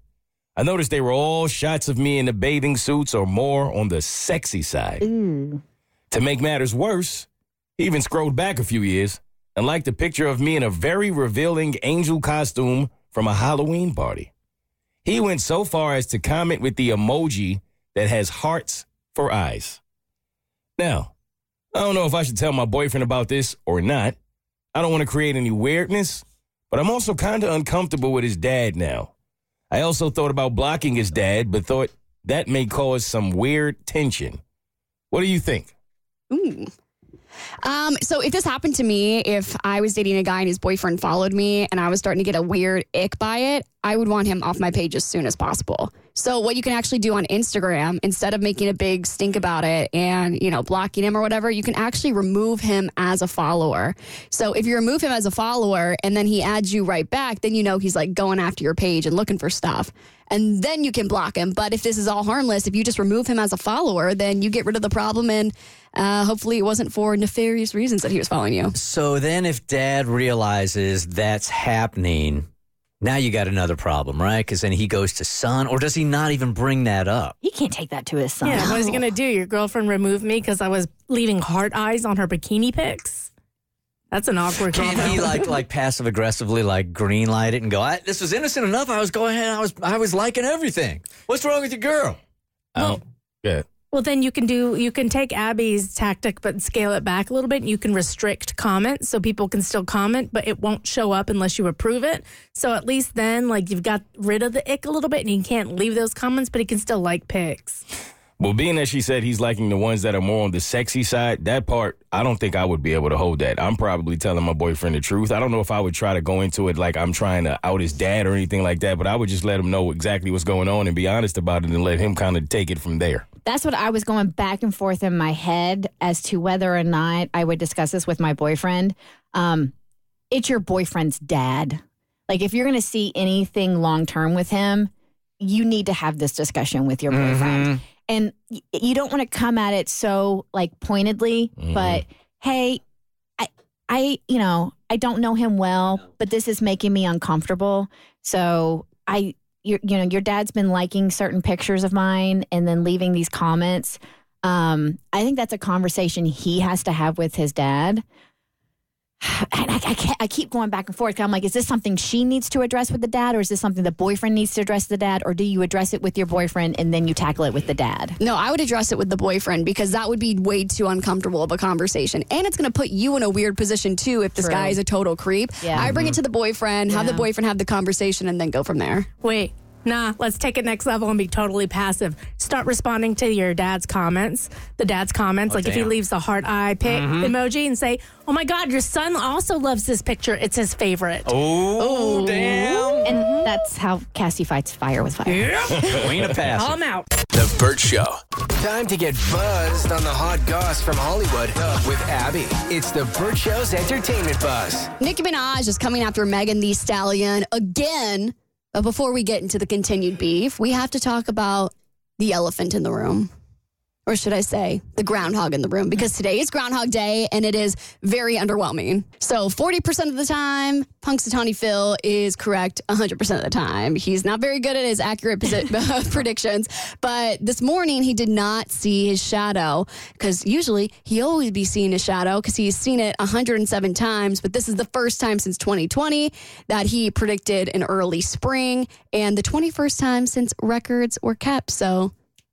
I noticed they were all shots of me in the bathing suits or more on the sexy side. To make matters worse, he even scrolled back a few years and liked a picture of me in a very revealing angel costume from a Halloween party. He went so far as to comment with the emoji that has hearts for eyes. Now, I don't know if I should tell my boyfriend about this or not. I don't want to create any weirdness, but I'm also kind of uncomfortable with his dad now. I also thought about blocking his dad, but thought that may cause some weird tension. What do you think? Ooh. Um, so if this happened to me, if I was dating a guy and his boyfriend followed me and I was starting to get a weird ick by it, I would want him off my page as soon as possible. So what you can actually do on Instagram, instead of making a big stink about it and, you know, blocking him or whatever, you can actually remove him as a follower. So if you remove him as a follower and then he adds you right back, then you know he's like going after your page and looking for stuff. And then you can block him. But if this is all harmless, if you just remove him as a follower, then you get rid of the problem and uh, hopefully it wasn't for nefarious reasons that he was following you. So then, if dad realizes that's happening, now you got another problem, right? Because then he goes to son, or does he not even bring that up? He can't take that to his son. Yeah, what is he going to do? Your girlfriend removed me because I was leaving heart eyes on her bikini pics? That's an awkward Can comment. he like like passive aggressively like green light it and go, I, "This was innocent enough. I was going ahead. I was I was liking everything. What's wrong with your girl?" Oh, don't. Yeah. Well, then you can do you can take Abby's tactic, but scale it back a little bit. You can restrict comments so people can still comment, but it won't show up unless you approve it. So at least then, like you've got rid of the ick a little bit, and he can't leave those comments, but he can still like pics. Well, being that she said he's liking the ones that are more on the sexy side, that part, I don't think I would be able to hold that. I'm probably telling my boyfriend the truth. I don't know if I would try to go into it like I'm trying to out his dad or anything like that, but I would just let him know exactly what's going on and be honest about it and let him kind of take it from there. That's what I was going back and forth in my head as to whether or not I would discuss this with my boyfriend. Um, it's your boyfriend's dad. Like, if you're going to see anything long term with him, you need to have this discussion with your boyfriend. And y- you don't want to come at it so like pointedly, but hey, I, I, you know, I don't know him well, but this is making me uncomfortable. So I, you you know, your dad's been liking certain pictures of mine and then leaving these comments. Um, I think that's a conversation he has to have with his dad. And I, I, can't, I keep going back and forth. I'm like, is this something she needs to address with the dad, or is this something the boyfriend needs to address the dad, or do you address it with your boyfriend and then you tackle it with the dad? No, I would address it with the boyfriend because that would be way too uncomfortable of a conversation. And it's going to put you in a weird position too if this True. guy is a total creep. Yeah. I bring it mm-hmm. to the boyfriend, have the boyfriend have the conversation, and then go from there. Wait, nah, let's take it next level and be totally passive. Start responding to your dad's comments, the dad's comments. Oh, like if he leaves the heart eye pic mm-hmm. emoji and say, oh my God, your son also loves this picture. It's his favorite. Oh, damn! And that's how Cassie fights fire with fire. Queen of Call passive. him out. The Bert Show. Time to get buzzed on the hot goss from Hollywood with Abby. It's the Bert Show's entertainment buzz. Nicki Minaj is coming after Megan Thee Stallion again. But before we get into the continued beef, we have to talk about the elephant in the room. Or should I say, the groundhog in the room? Because today is Groundhog Day and it is very underwhelming. So 40% of the time, Punxsutawney Phil is correct 100% of the time. He's not very good at his accurate posi- predictions. But this morning, he did not see his shadow because usually he always be seeing his shadow because he's seen it 107 times. But this is the first time since 2020 that he predicted an early spring and the 21st time since records were kept. So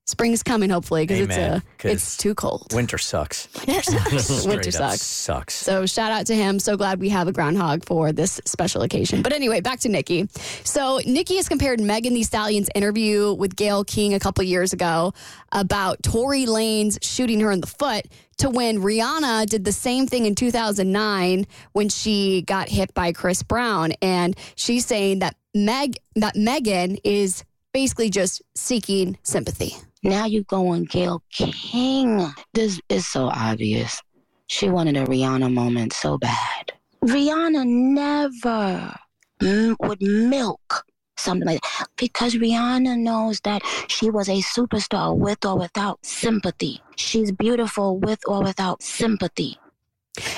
spring's coming hopefully because it's Amen, uh, it's too cold. Winter sucks. Winter Straight up sucks. Sucks. So shout out to him. So glad we have a groundhog for this special occasion. But anyway, back to Nicki. So Nicki has compared Megan Thee Stallion's interview with Gayle King a couple years ago about Tory Lanez shooting her in the foot to when Rihanna did the same thing in 2009 when she got hit by Chris Brown. And she's saying that Meg that Megan is basically just seeking sympathy. Now you going Gayle King. This is so obvious. She wanted a Rihanna moment so bad. Rihanna never mm, would milk something like that because Rihanna knows that she was a superstar with or without sympathy. She's beautiful with or without sympathy.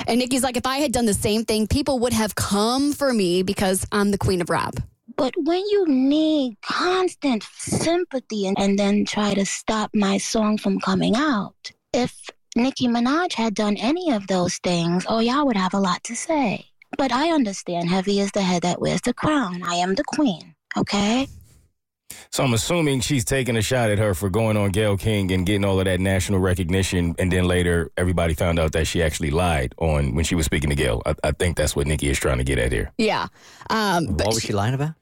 And Nicki's like, if I had done the same thing, people would have come for me because I'm the queen of rap. But when you need constant sympathy and, and then try to stop my song from coming out, if Nicki Minaj had done any of those things, oh, y'all would have a lot to say. But I understand heavy is the head that wears the crown. I am the queen, okay? So I'm assuming she's taking a shot at her for going on Gayle King and getting all of that national recognition, and then later everybody found out that she actually lied on when she was speaking to Gail. I, I think that's what Nicki is trying to get at here. Yeah. Um, What was she lying about?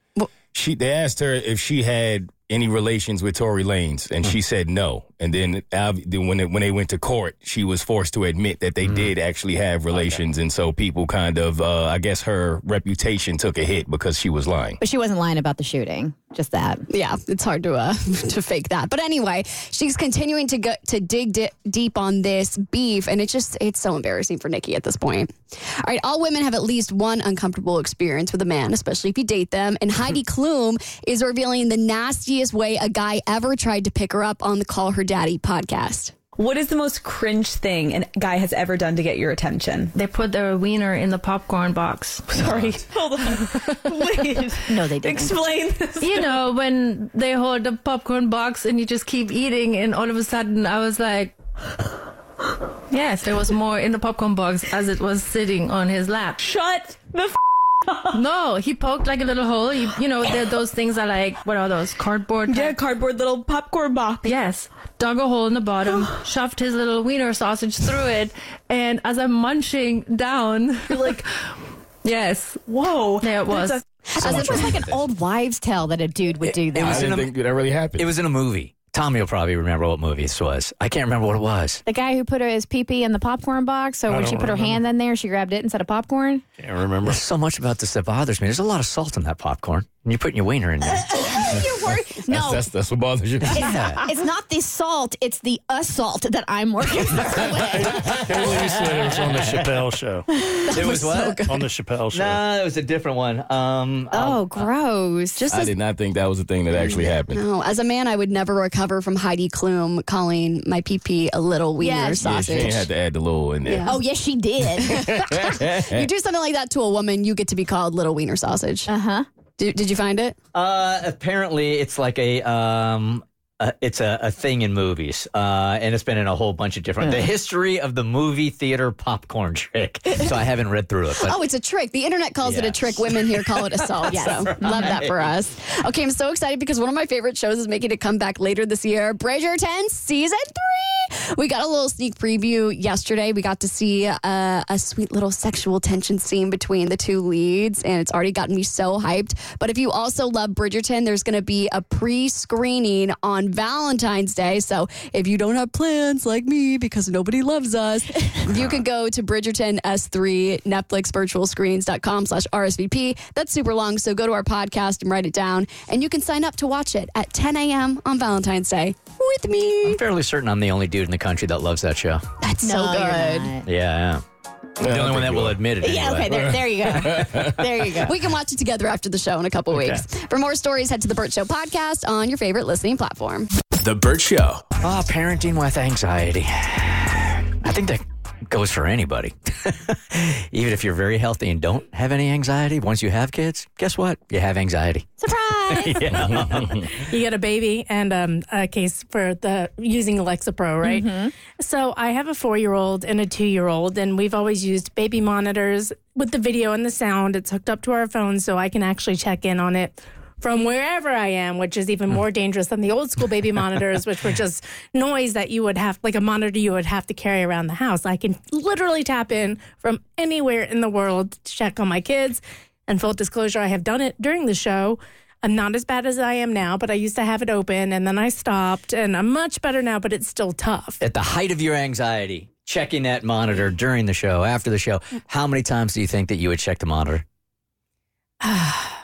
She they asked her if she had any relations with Tory Lanez, and she said no. And then, then when it, when they went to court, she was forced to admit that they did actually have relations, and so people kind of, uh, I guess, her reputation took a hit because she was lying. But she wasn't lying about the shooting. Just that. yeah, it's hard to uh, to fake that. But anyway, she's continuing to go to dig di- deep on this beef, and it's just it's so embarrassing for Nicki at this point. All right, all women have at least one uncomfortable experience with a man, especially if you date them. And Heidi Klum is revealing the nastiest way a guy ever tried to pick her up on the Call Her Daddy podcast. What is the most cringe thing a guy has ever done to get your attention? They put their wiener in the popcorn box. Sorry, hold on. Wait. No, they didn't. Explain this. You know, when they hold the popcorn box and you just keep eating, and all of a sudden I was like, yes, there was more in the popcorn box as it was sitting on his lap. Shut the f- No, he poked like a little hole. You, you know, those things are like, what are those? Cardboard? Yeah, cardboard little popcorn box. Yes. Dug a hole in the bottom, shoved his little wiener sausage through it, and as I'm munching down, like, yes. Whoa. There it was. That's As if it was like an old wives' tale that a dude would do that. it was I didn't a- think that really happened. It was in a movie. Tommy will probably remember what movie this was. I can't remember what it was. the guy who put his pee pee in the popcorn box. So I when she put her hand in there, she grabbed it instead of popcorn. Can't remember. There's so much about this that bothers me. There's a lot of salt in that popcorn. And you're putting your wiener in there. You're worried. That's, No, that's, that's what bothers you. Yeah. it's not the salt; it's the assault that I'm working through. Haley said it was on the Chappelle show. It was what? On the Chappelle show. No, it was a different one. Um, oh, gross! Just I as did not think that was a thing that actually happened. no, as a man, I would never recover from Heidi Klum calling my pee pee a little wiener Yes. Yeah, she sausage. ain't had to add the little in there. Yeah. oh, yes, she did. you do something like that to a woman, you get to be called little wiener sausage. uh huh. Did, did you find it? Uh, apparently, it's like a um, uh, it's a, a thing in movies, uh, and it's been in a whole bunch of different. The history of the movie theater popcorn trick. So I haven't read through it, but Oh, it's a trick. The internet calls it a Yes. trick. Women here call it assault. Yes. So love that for us. Okay, I'm so excited because one of my favorite shows is making a comeback later this year. Bridgerton season three. We got a little sneak preview yesterday. We got to see uh, a sweet little sexual tension scene between the two leads, and it's already gotten me so hyped. But if you also love Bridgerton, there's going to be a pre-screening on on Valentine's Day. So if you don't have plans like me because nobody loves us, you can go to Bridgerton S3 Netflix virtual screens.com slash RSVP. That's super long. So go to our podcast and write it down. And you can sign up to watch it at 10 a.m. on Valentine's Day with me. I'm fairly certain I'm the only dude in the country that loves that show. That's No, so you're good. not. Yeah, I am. The only one that will admit it. Yeah, anyway. okay, there, there you go. There you go. We can watch it together after the show in a couple weeks. For more stories, head to the Bert Show podcast on your favorite listening platform. The Bert Show. Ah, parenting with anxiety. I think that goes for anybody. Even if you're very healthy and don't have any anxiety, once you have kids, guess what? You have anxiety. Surprise! you get a baby and um, a case for the using Alexa Pro, right? So I have a four year old and a two year old, and we've always used baby monitors with the video and the sound. It's hooked up to our phone, so I can actually check in on it. From wherever I am, which is even more dangerous than the old school baby monitors, which were just noise that you would have, like a monitor you would have to carry around the house. I can literally tap in from anywhere in the world to check on my kids. And full disclosure, I have done it during the show. I'm not as bad as I am now, but I used to have it open and then I stopped and I'm much better now, but it's still tough. At the height of your anxiety, checking that monitor during the show, after the show, how many times do you think that you would check the monitor?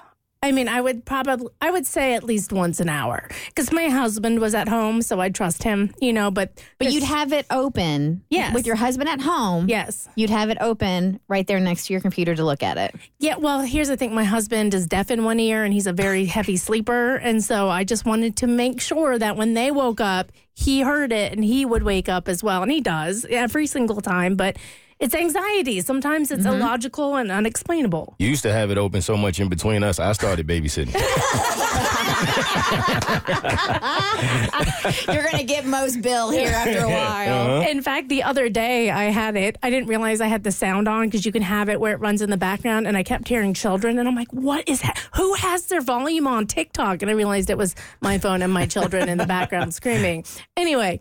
I mean, I would probably, I would say at least once an hour because my husband was at home, so I trust him, you know, but. But you'd have it open Yes. with your husband at home. Yes. You'd have it open right there next to your computer to look at it. Yeah, well, here's the thing. My husband is deaf in one ear and he's a very heavy sleeper. And so I just wanted to make sure that when they woke up, he heard it and he would wake up as well. And he does every single time. But it's anxiety. Sometimes it's mm-hmm. illogical and unexplainable. You used to have it open so much in between us. I started babysitting. You're going to get most bill here after a while. Uh-huh. In fact, the other day I had it. I didn't realize I had the sound on because you can have it where it runs in the background. And I kept hearing children. And I'm like, what is that? Who has their volume on TikTok? And I realized it was my phone and my children in the background screaming. Anyway,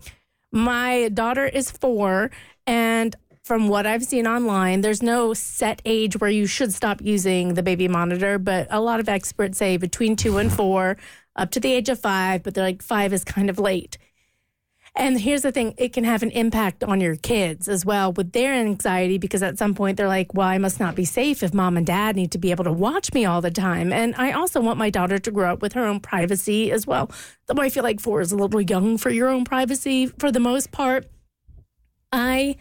my daughter is four. And from what I've seen online, there's no set age where you should stop using the baby monitor, but a lot of experts say between two and four, up to the age of five, but they're like five is kind of late. And here's the thing it can have an impact on your kids as well with their anxiety because at some point they're like, well, I must not be safe if mom and dad need to be able to watch me all the time. And I also want my daughter to grow up with her own privacy as well. Though I feel like four is a little young for your own privacy for the most part. I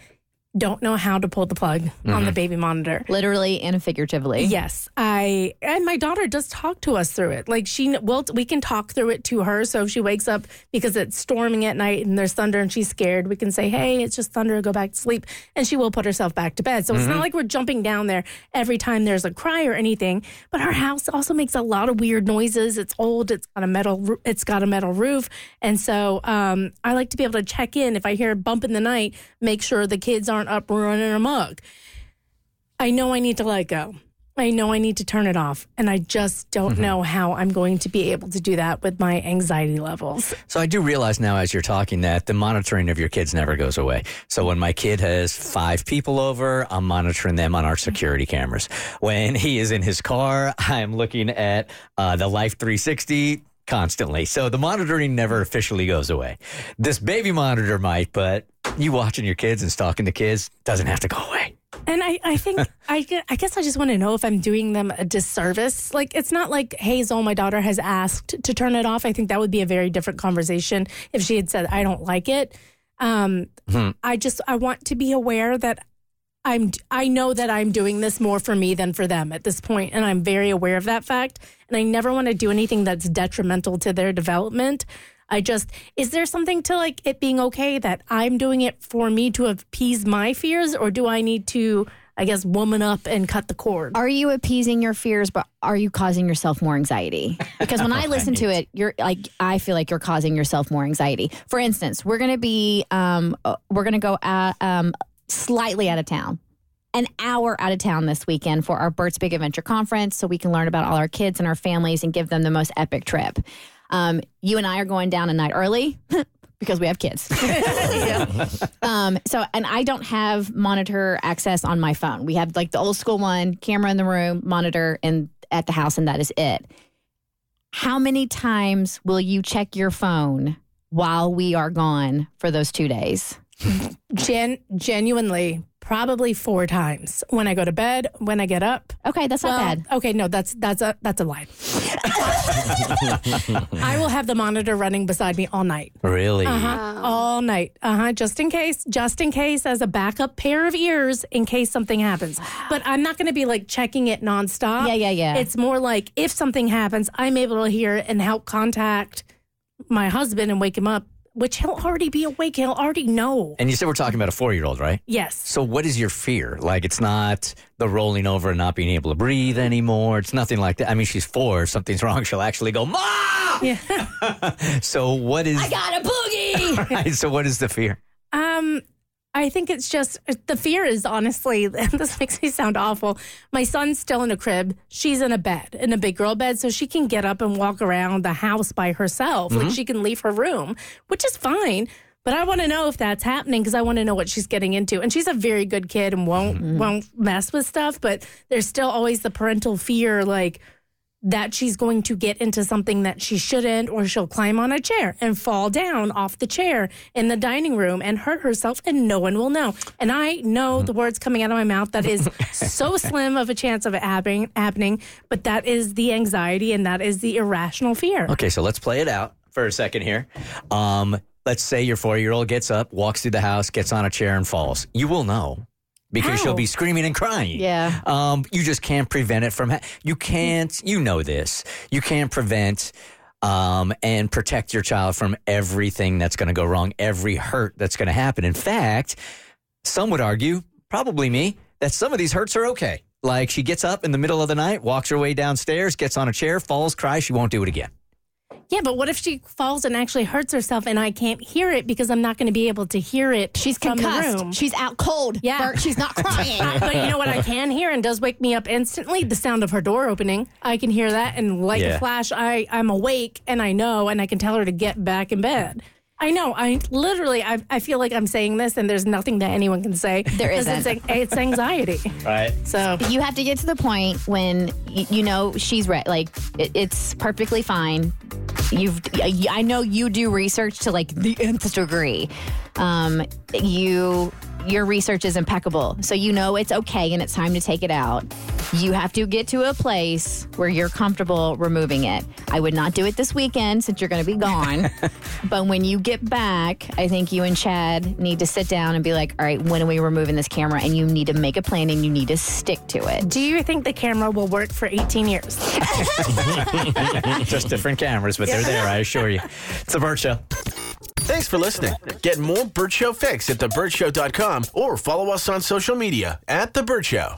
don't know how to pull the plug on the Mhm. baby monitor. Literally and figuratively. Yes, I and my daughter does talk to us through it. Like she will, we can talk through it to her. So if she wakes up because it's storming at night and there's thunder and she's scared, we can say, "Hey, it's just thunder. Go back to sleep," and she will put herself back to bed. So it's Mm-hmm. not Mhm. like we're jumping down there every time there's a cry or anything. But our house also makes a lot of weird noises. It's old. It's got a metal. It's got a metal roof, and so um, I like to be able to check in if I hear a bump in the night, make sure the kids aren't up running amok. I know I need to let go. I know I need to turn it off. And I just don't know how I'm going to be able to do that with my anxiety levels. So I do realize now as you're talking that the monitoring of your kids never goes away. So when my kid has five people over, I'm monitoring them on our security cameras. When he is in his car, I'm looking at uh, the Life 360 constantly. So the monitoring never officially goes away. This baby monitor might, but you watching your kids and stalking the kids doesn't have to go away. And I, I think, I, I guess I just want to know if I'm doing them a disservice. Like, it's not like Hazel, my daughter, has asked to turn it off. I think that would be a very different conversation if she had said, I don't like it. Um, I just, I want to be aware that I'm, I know that I'm doing this more for me than for them at this point, and I'm very aware of that fact. And I never want to do anything that's detrimental to their development. I just, is there something to like it being okay that I'm doing it for me to appease my fears, or do I need to, I guess, woman up and cut the cord? Are you appeasing your fears, but are you causing yourself more anxiety? Because when I listen to it, you're like, I feel like you're causing yourself more anxiety. For instance, we're going to be, um, uh, we're going to go at, um, slightly out of town. An hour out of town this weekend for our Bert's Big Adventure Conference so we can learn about all our kids and our families and give them the most epic trip. Um, you and I are going down a night early because we have kids. um, so, and I don't have monitor access on my phone. We have like the old school one, camera in the room, monitor and at the house, and that is it. How many times will you check your phone while we are gone for those two days? Gen- genuinely, probably four times when I go to bed, when I get up. Okay, that's not bad. Okay, no, that's that's a that's a lie. I will have the monitor running beside me all night. Really? Uh-huh. All night. Uh-huh. Just in case, just in case as a backup pair of ears in case something happens. But I'm not going to be like checking it nonstop. Yeah, yeah, yeah. It's more like if something happens, I'm able to hear it and help contact my husband and wake him up, which he'll already be awake. He'll already know. And you said we're talking about a four year old, right? Yes. So what is your fear? Like it's not the rolling over and not being able to breathe anymore. It's nothing like that. I mean, she's four. If something's wrong, she'll actually go, Mom! Yeah. So what is I got a boogie. right, so what is the fear? Um, I think it's just the fear is honestly, this makes me sound awful. My son's still in a crib. She's in a bed, in a big girl bed, so she can get up and walk around the house by herself. Like Mhm. she can leave her room, which is fine. But I want to know if that's happening because I want to know what she's getting into. And she's a very good kid and won't won't mess with stuff. But there's still always the parental fear, like that she's going to get into something that she shouldn't, or she'll climb on a chair and fall down off the chair in the dining room and hurt herself, and no one will know. And I know the words coming out of my mouth that is so slim of a chance of it happening, happening, but that is the anxiety and that is the irrational fear. Okay, so let's play it out for a second here. Um, let's say your four year old gets up, walks through the house, gets on a chair, and falls. You will know because she'll be screaming and crying. Yeah. Um, you just can't prevent it from. Ha- you can't. You know this. You can't prevent. Um, and protect your child from everything that's going to go wrong, every hurt that's going to happen. In fact, some would argue, probably me, that some of these hurts are okay. Like she gets up in the middle of the night, walks her way downstairs, gets on a chair, falls, cries, she won't do it again. Yeah, but what if she falls and actually hurts herself and I can't hear it because I'm not going to be able to hear it She's from concussed. the room? She's out cold. Yeah. Bert, she's not crying. but you know what I can hear and does wake me up instantly? The sound of her door opening. I can hear that and like Yeah. a flash, I, I'm awake and I know and I can tell her to get back in bed. I know. I literally, I, I feel like I'm saying this and there's nothing that anyone can say. There 'Cause isn't. It's, it's anxiety. Right. So you have to get to the point when y- you know she's right. Like it, it's perfectly fine. You've, I I know you do research to like the nth degree. Um, you, your research is impeccable, so you know it's okay and it's time to take it out. You have to get to a place where you're comfortable removing it. I would not do it this weekend since you're going to be gone. but when you get back, I think you and Chad need to sit down and be like, all right, when are we removing this camera? And you need to make a plan and you need to stick to it. Do you think the camera will work for 18 years? Just different cameras, but they're there, I assure you. It's a Bert Show. Thanks for listening. Get more Bert Show fix at thebertshow.com or follow us on social media at The Bert Show.